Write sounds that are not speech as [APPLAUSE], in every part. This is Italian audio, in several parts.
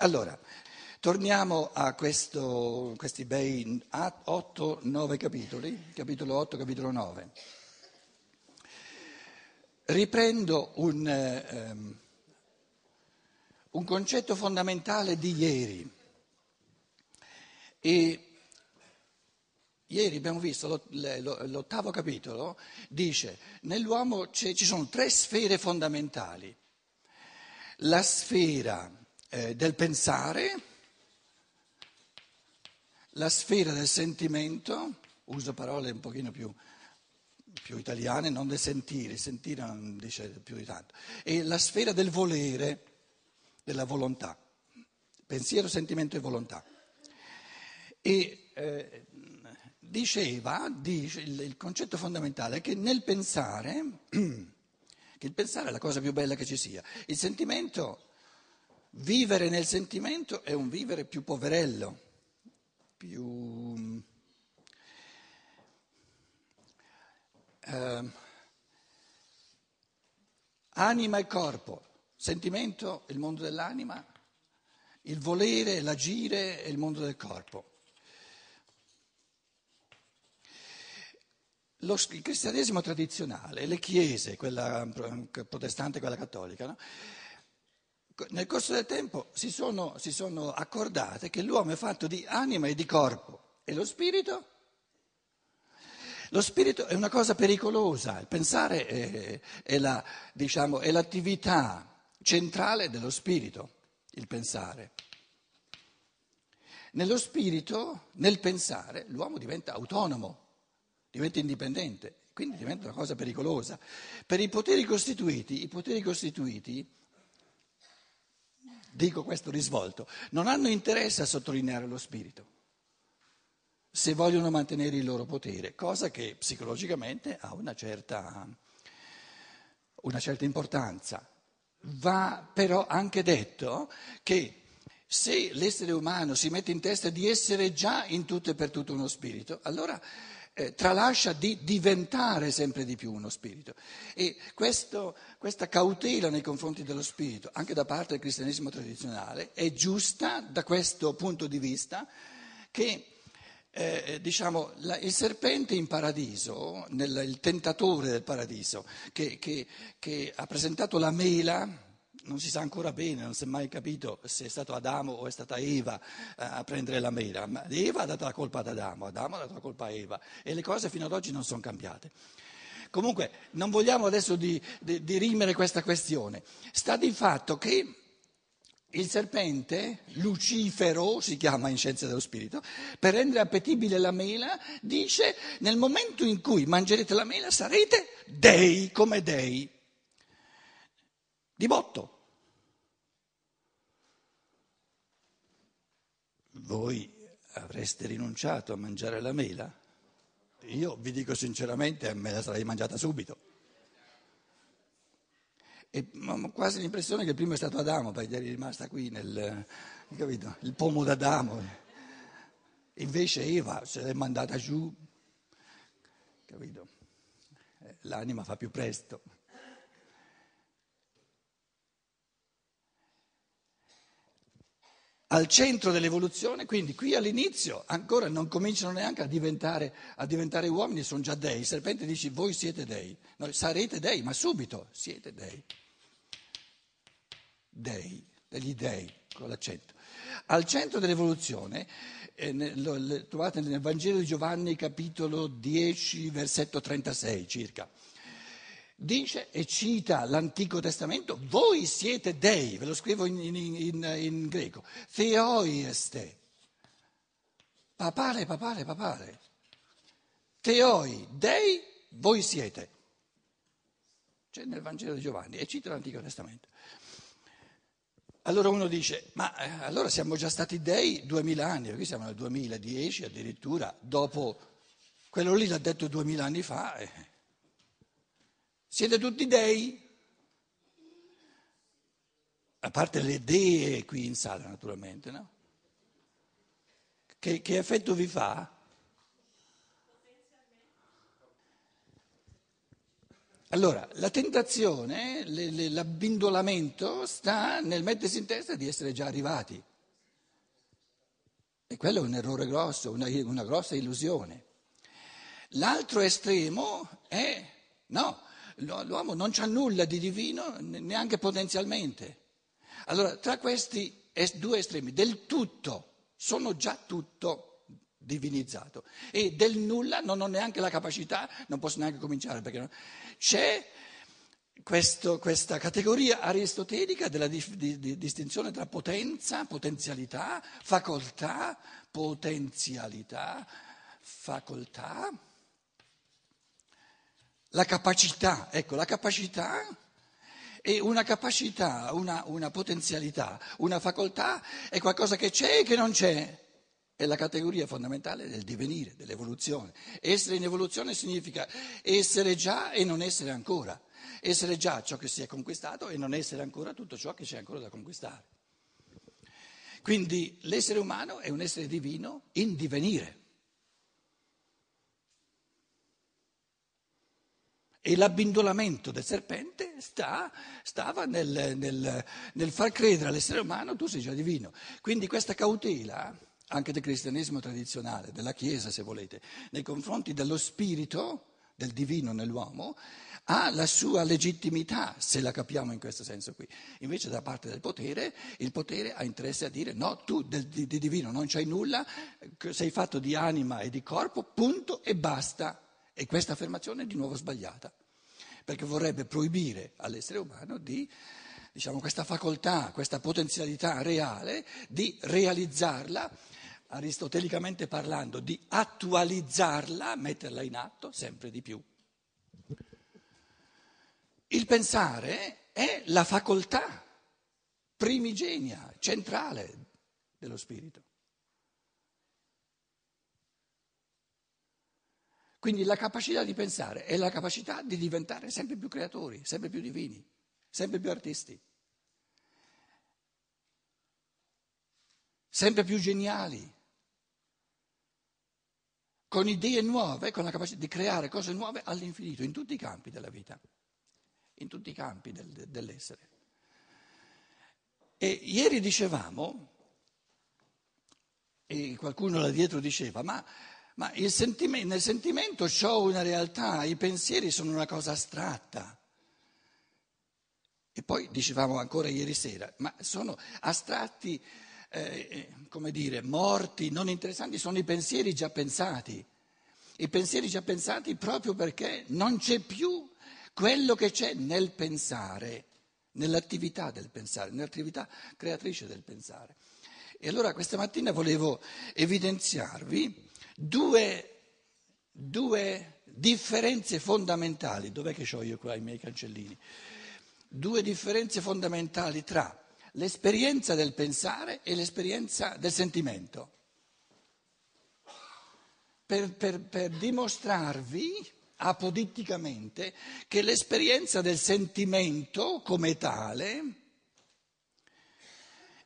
Allora, torniamo a questo, questi bei 8-9 capitoli, capitolo 8, capitolo 9. Riprendo un, ehm, un concetto fondamentale di ieri. E Ieri abbiamo visto l'ottavo capitolo, dice, nell'uomo ci sono tre sfere fondamentali. La sfera eh, del pensare, la sfera del sentimento, uso parole un pochino più, più italiane, non del sentire, sentire non dice più di tanto, e la sfera del volere, della volontà, pensiero, sentimento e volontà. E eh, diceva, dice, il, il, concetto fondamentale è che nel pensare, [CLEARS THROAT] che il pensare è la cosa più bella che ci sia, il sentimento, vivere nel sentimento è un vivere più poverello, più... Eh, anima e corpo, sentimento il mondo dell'anima, il volere, l'agire è il mondo del corpo. Lo, il cristianesimo tradizionale, le chiese, quella protestante e quella cattolica, no? Nel corso del tempo si sono, si sono accordate che l'uomo è fatto di anima e di corpo e lo spirito lo spirito è una cosa pericolosa, il pensare è, è, la, diciamo, è, l'attività centrale dello spirito, il pensare. Nello spirito, nel pensare, l'uomo diventa autonomo diventa indipendente, quindi diventa una cosa pericolosa. Per i poteri costituiti, i poteri costituiti, dico questo risvolto, non hanno interesse a sottolineare lo spirito se vogliono mantenere il loro potere, cosa che psicologicamente ha una certa, una certa importanza. Va però anche detto che se l'essere umano si mette in testa di essere già in tutto e per tutto uno spirito, allora eh, tralascia di diventare sempre di più uno spirito. E questo, questa cautela nei confronti dello spirito, anche da parte del cristianesimo tradizionale, è giusta da questo punto di vista che eh, diciamo, la, il serpente in paradiso, nel, il tentatore del paradiso, che, che, che ha presentato la mela, non si sa ancora bene, non si è mai capito se è stato Adamo o è stata Eva eh, a prendere la mela. Ma Eva ha dato la colpa ad Adamo, Adamo ha dato la colpa a Eva e le cose fino ad oggi non sono cambiate. Comunque non vogliamo adesso di, di, dirimere questa questione. Sta di fatto che il serpente, Lucifero si chiama in scienza dello spirito, per rendere appetibile la mela, dice nel momento in cui mangerete la mela sarete dei come dei. Di botto. Voi avreste rinunciato a mangiare la mela? Io vi dico sinceramente, me la sarei mangiata subito. E ho quasi l'impressione che il primo è stato Adamo, perché eri rimasta qui nel, capito, il pomo d'Adamo. Invece Eva se l'è mandata giù, capito? Eh, l'anima fa più presto. Al centro dell'evoluzione, quindi qui all'inizio ancora non cominciano neanche a diventare, a diventare uomini, sono già dei. Il serpente dice voi siete dei, no, sarete dei, ma subito siete dei. Dei, degli dei, con l'accento. Al centro dell'evoluzione, eh, lo, lo, trovate nel Vangelo di Giovanni capitolo 10, versetto 36 circa dice e cita l'Antico Testamento, voi siete dei, ve lo scrivo in, in, in, in greco, theoieste, papale, papale, papale, teoi, dei, voi siete. C'è nel Vangelo di Giovanni e cita l'Antico Testamento. Allora uno dice, ma eh, allora siamo già stati dei duemila anni, qui siamo nel 2010 addirittura, dopo quello lì l'ha detto duemila anni fa. Eh. Siete tutti dei? A parte le dee qui in sala, naturalmente, no? Che, che effetto vi fa? Allora, la tentazione, le, le, l'abbindolamento sta nel mettersi in testa di essere già arrivati. E quello è un errore grosso, una, una grossa illusione. L'altro estremo è no, l'uomo non c'ha nulla di divino neanche potenzialmente. Allora, tra questi due estremi, del tutto, sono già tutto divinizzato e del nulla non ho neanche la capacità, non posso neanche cominciare perché no. c'è questo, questa categoria aristotelica della di, di, di distinzione tra potenza, potenzialità, facoltà, potenzialità, facoltà, la capacità, ecco la capacità e una capacità, una, una potenzialità, una facoltà è qualcosa che c'è e che non c'è. È la categoria fondamentale del divenire, dell'evoluzione. Essere in evoluzione significa essere già e non essere ancora. Essere già ciò che si è conquistato e non essere ancora tutto ciò che c'è ancora da conquistare. Quindi l'essere umano è un essere divino in divenire. E l'abbindolamento del serpente sta, stava nel, nel, nel far credere all'essere umano tu sei già divino. Quindi questa cautela anche del cristianesimo tradizionale, della Chiesa se volete, nei confronti dello spirito, del divino nell'uomo, ha la sua legittimità, se la capiamo in questo senso qui. Invece da parte del potere, il potere ha interesse a dire no, tu del, di, di divino non c'hai nulla, sei fatto di anima e di corpo, punto e basta. E questa affermazione è di nuovo sbagliata, perché vorrebbe proibire all'essere umano di diciamo, questa facoltà, questa potenzialità reale di realizzarla aristotelicamente parlando, di attualizzarla, metterla in atto sempre di più. Il pensare è la facoltà primigenia, centrale dello spirito. Quindi la capacità di pensare è la capacità di diventare sempre più creatori, sempre più divini, sempre più artisti, sempre più geniali. Con idee nuove, con la capacità di creare cose nuove all'infinito, in tutti i campi della vita, in tutti i campi del, dell'essere. E ieri dicevamo, e qualcuno là dietro diceva, ma, ma sentimento, nel sentimento ho una realtà, i pensieri sono una cosa astratta. E poi dicevamo ancora ieri sera, ma sono astratti eh, eh, come dire, morti, non interessanti, sono i pensieri già pensati. I pensieri già pensati proprio perché non c'è più quello che c'è nel pensare, nell'attività del pensare, nell'attività creatrice del pensare. E allora questa mattina volevo evidenziarvi due, due differenze fondamentali. Dov'è che ho io qua i miei cancellini? Due differenze fondamentali tra l'esperienza del pensare e l'esperienza del sentimento. Per, per, per dimostrarvi apoditticamente che l'esperienza del sentimento come tale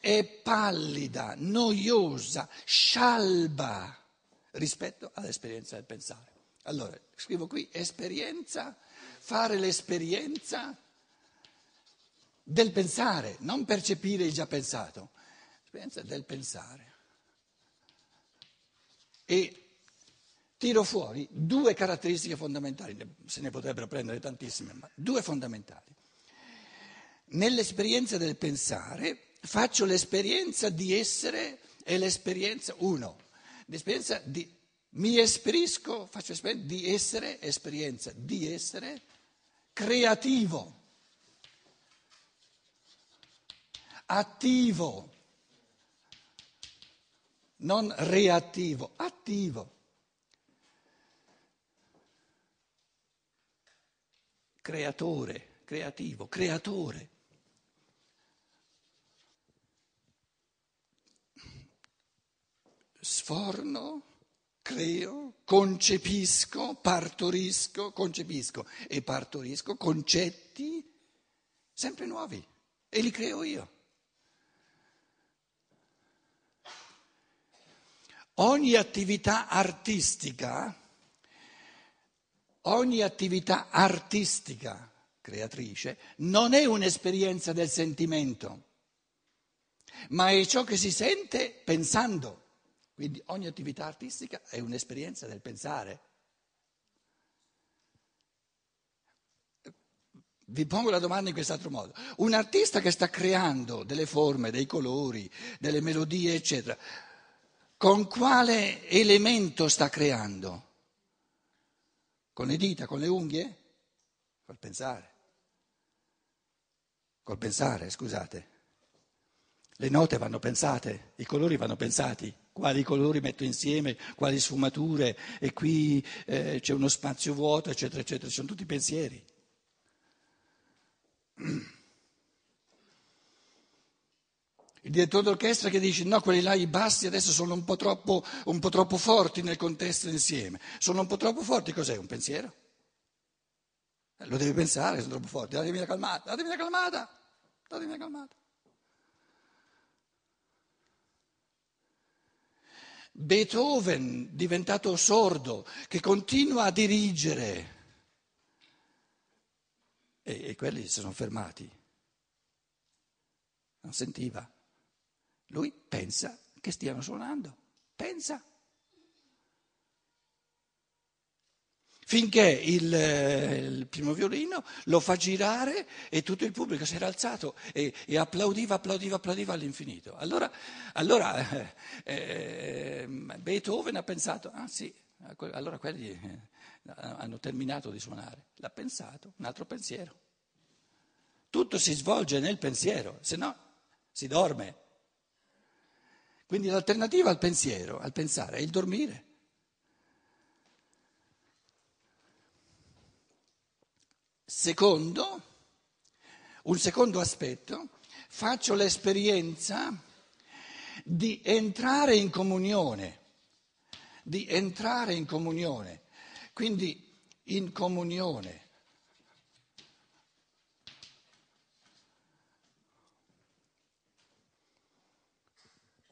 è pallida, noiosa, scialba rispetto all'esperienza del pensare. Allora, scrivo qui esperienza, fare l'esperienza del pensare, non percepire il già pensato, l'esperienza del pensare. E tiro fuori due caratteristiche fondamentali, se ne potrebbero prendere tantissime, ma due fondamentali. Nell'esperienza del pensare faccio l'esperienza di essere e l'esperienza, uno, l'esperienza di, mi esperisco, faccio esperienza di essere, esperienza di essere creativo. attivo, non reattivo, attivo. Creatore, creativo, creatore. Sforno, creo, concepisco, partorisco, concepisco e partorisco concetti sempre nuovi e li creo io. Ogni attività artistica, ogni attività artistica creatrice non è un'esperienza del sentimento, ma è ciò che si sente pensando. Quindi ogni attività artistica è un'esperienza del pensare. Vi pongo la domanda in quest'altro modo. Un artista che sta creando delle forme, dei colori, delle melodie, eccetera, con quale elemento sta creando? Con le dita, con le unghie? Col pensare. Col pensare, scusate. Le note vanno pensate, i colori vanno pensati, quali colori metto insieme, quali sfumature, e qui eh, c'è uno spazio vuoto, eccetera, eccetera, sono tutti pensieri. Il direttore d'orchestra che dice no, quelli là i bassi adesso sono un po' troppo, un po troppo forti nel contesto insieme. Sono un po' troppo forti, cos'è? Un pensiero? Eh, lo devi pensare, sono troppo forti. Datemi una calmata, datemi una calmata, datemi una calmata. Beethoven, diventato sordo, che continua a dirigere. E, e quelli si sono fermati. Non sentiva. Lui pensa che stiano suonando, pensa. Finché il, il, primo violino lo fa girare e tutto il pubblico si era alzato e, e applaudiva, applaudiva, applaudiva all'infinito. Allora, allora eh, eh, Beethoven ha pensato, ah sì, allora quelli eh, hanno terminato di suonare. L'ha pensato, un altro pensiero. Tutto si svolge nel pensiero, se no si dorme. Quindi l'alternativa al pensiero, al pensare, è il dormire. Secondo, un secondo aspetto, faccio l'esperienza di entrare in comunione, di entrare in comunione, quindi in comunione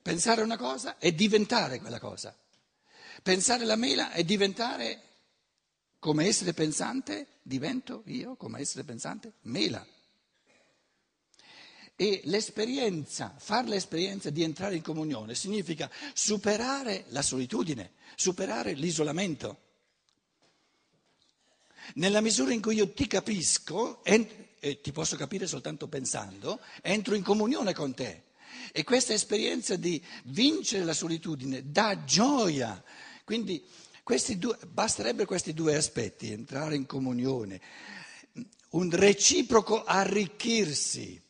Pensare una cosa è diventare quella cosa. Pensare la mela è diventare, come essere pensante, divento io, come essere pensante, mela. E l'esperienza, fare l'esperienza di entrare in comunione significa superare la solitudine, superare l'isolamento. Nella misura in cui io ti capisco, e ti posso capire soltanto pensando, entro in comunione con te. E questa esperienza di vincere la solitudine dà gioia. Quindi due, basterebbero questi due aspetti, entrare in comunione, un reciproco arricchirsi.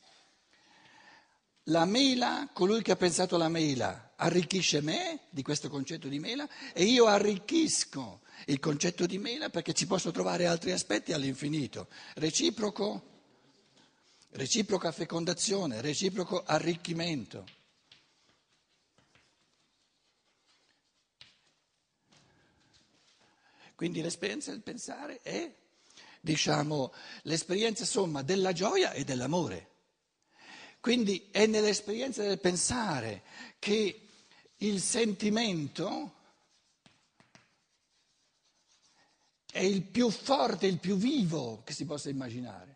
La mela, colui che ha pensato la mela, arricchisce me di questo concetto di mela e io arricchisco il concetto di mela perché ci posso trovare altri aspetti all'infinito. Reciproco reciproca fecondazione, reciproco arricchimento. Quindi l'esperienza del pensare è, diciamo, l'esperienza somma della gioia e dell'amore. Quindi è nell'esperienza del pensare che il sentimento è il più forte, il più vivo che si possa immaginare.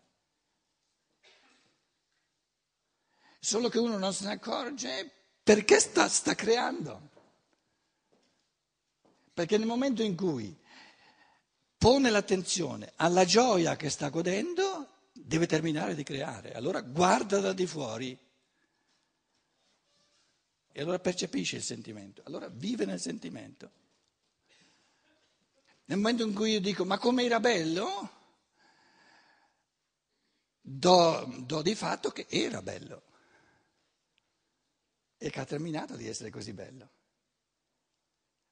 solo che uno non se ne accorge perché sta, sta creando. Perché nel momento in cui pone l'attenzione alla gioia che sta godendo, deve terminare di creare. Allora guarda da di fuori e allora percepisce il sentimento, allora vive nel sentimento. Nel momento in cui io dico ma come era bello, do, do di fatto che era bello e che ha terminato di essere così bello.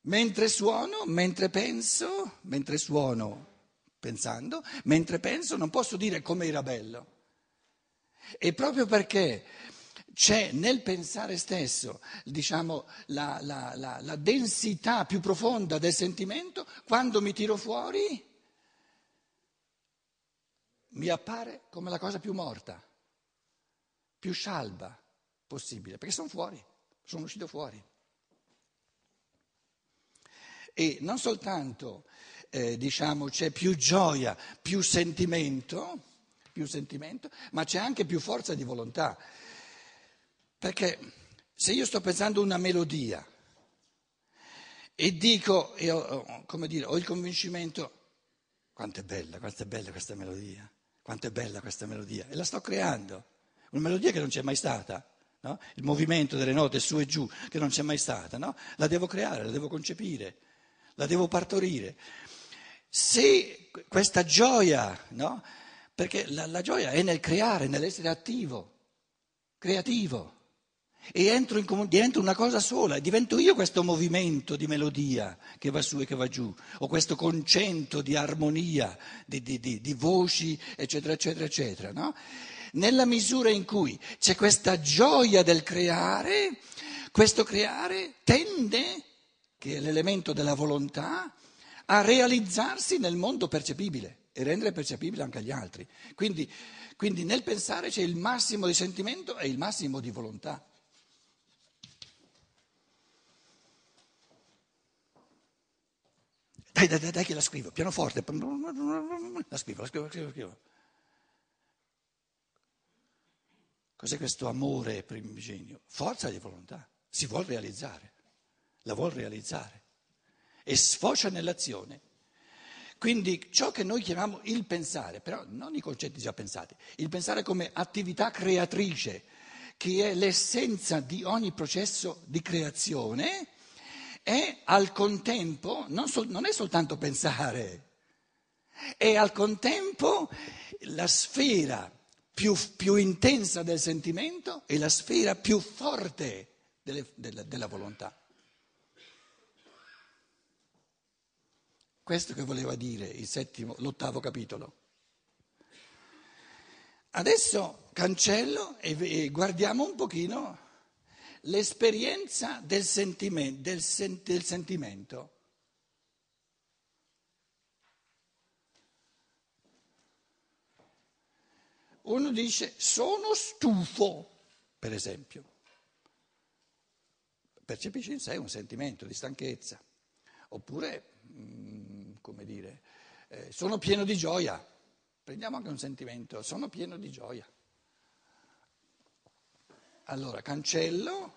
Mentre suono, mentre penso, mentre suono pensando, mentre penso non posso dire come era bello. E proprio perché c'è nel pensare stesso, diciamo, la, la, la, la densità più profonda del sentimento, quando mi tiro fuori mi appare come la cosa più morta, più scialba possibile, perché sono fuori, sono uscito fuori. E non soltanto eh, diciamo, c'è più gioia, più sentimento, più sentimento, ma c'è anche più forza di volontà. Perché se io sto pensando una melodia e dico, e ho, come dire, ho il convincimento, quanto è bella, quanto è bella questa melodia, quanto è bella questa melodia, e la sto creando, una melodia che non c'è mai stata. No? Il movimento delle note su e giù che non c'è mai stata, no? la devo creare, la devo concepire, la devo partorire. Se questa gioia, no? perché la, la gioia è nel creare, nell'essere attivo, creativo e entro in, divento una cosa sola, divento io questo movimento di melodia che va su e che va giù, o questo concento di armonia, di, di, di, di voci, eccetera, eccetera, eccetera. No? Nella misura in cui c'è questa gioia del creare, questo creare tende, che è l'elemento della volontà, a realizzarsi nel mondo percepibile e rendere percepibile anche agli altri. Quindi, quindi nel pensare c'è il massimo di sentimento e il massimo di volontà. Dai, dai, dai, che la scrivo, pianoforte. La scrivo, la scrivo, la scrivo, la scrivo. Cos'è questo amore primigenio? Forza di volontà, si vuol realizzare, la vuol realizzare e sfocia nell'azione. Quindi ciò che noi chiamiamo il pensare, però non i concetti già pensati, il pensare come attività creatrice, che è l'essenza di ogni processo di creazione, è al contempo, non, sol, non è soltanto pensare, è al contempo la sfera più, più intensa del sentimento e la sfera più forte delle, della, della volontà. Questo che voleva dire settimo, l'ottavo capitolo. Adesso cancello e, guardiamo un pochino l'esperienza del, sentimento, del, sen, del sentimento. Uno dice sono stufo, per esempio. Percepisce in sé un sentimento di stanchezza. Oppure, mm, come dire, eh, sono pieno di gioia. Prendiamo anche un sentimento, sono pieno di gioia. Allora cancello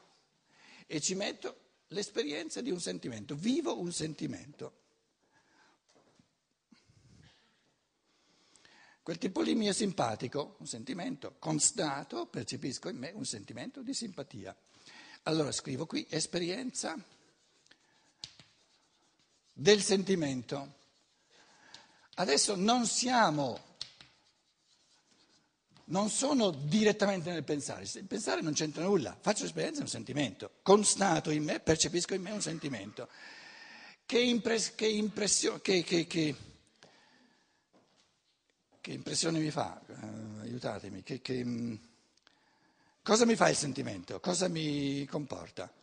e ci metto l'esperienza di un sentimento, vivo un sentimento. Quel tipo lì mi è simpatico, un sentimento constato, percepisco in me un sentimento di simpatia. Allora scrivo qui esperienza del sentimento. Adesso non siamo non sono direttamente nel pensare, il pensare non c'entra nulla, faccio esperienza di un sentimento, constato in me, percepisco in me un sentimento. Che, impres- che, impressio- che, che impressione mi fa? Uh, aiutatemi, mm, cosa mi fa il sentimento? Cosa mi comporta?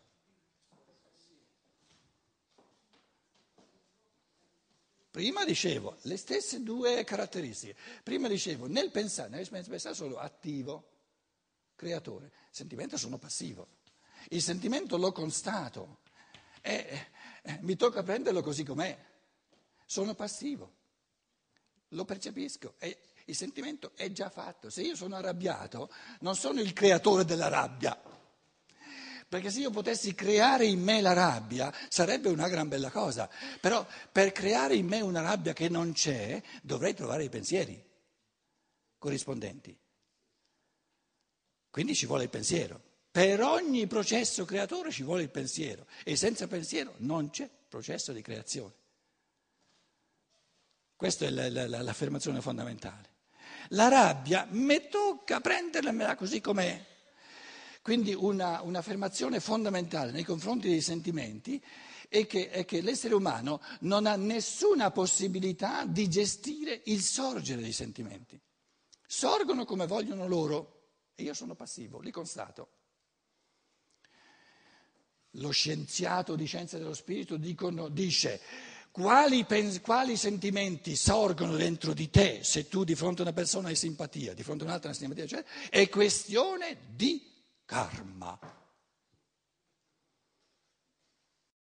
Prima dicevo le stesse due caratteristiche. Prima dicevo nel pensare, nell'esperienza pensare sono attivo, creatore. Il sentimento sono passivo. Il sentimento lo constato. E, mi tocca prenderlo così com'è. Sono passivo. Lo percepisco. E il sentimento è già fatto. Se io sono arrabbiato, non sono il creatore della rabbia perché se io potessi creare in me la rabbia sarebbe una gran bella cosa, però per creare in me una rabbia che non c'è dovrei trovare i pensieri corrispondenti. Quindi ci vuole il pensiero. Per ogni processo creatore ci vuole il pensiero e senza pensiero non c'è processo di creazione. Questa è l'affermazione fondamentale. La rabbia mi tocca prenderla così com'è quindi una, un'affermazione fondamentale nei confronti dei sentimenti è che, è che l'essere umano non ha nessuna possibilità di gestire il sorgere dei sentimenti. Sorgono come vogliono loro e io sono passivo, li constato. Lo scienziato di scienza dello spirito dicono, dice quali, quali, sentimenti sorgono dentro di te se tu di fronte a una persona hai simpatia, di fronte a un'altra hai simpatia, eccetera, è questione di karma.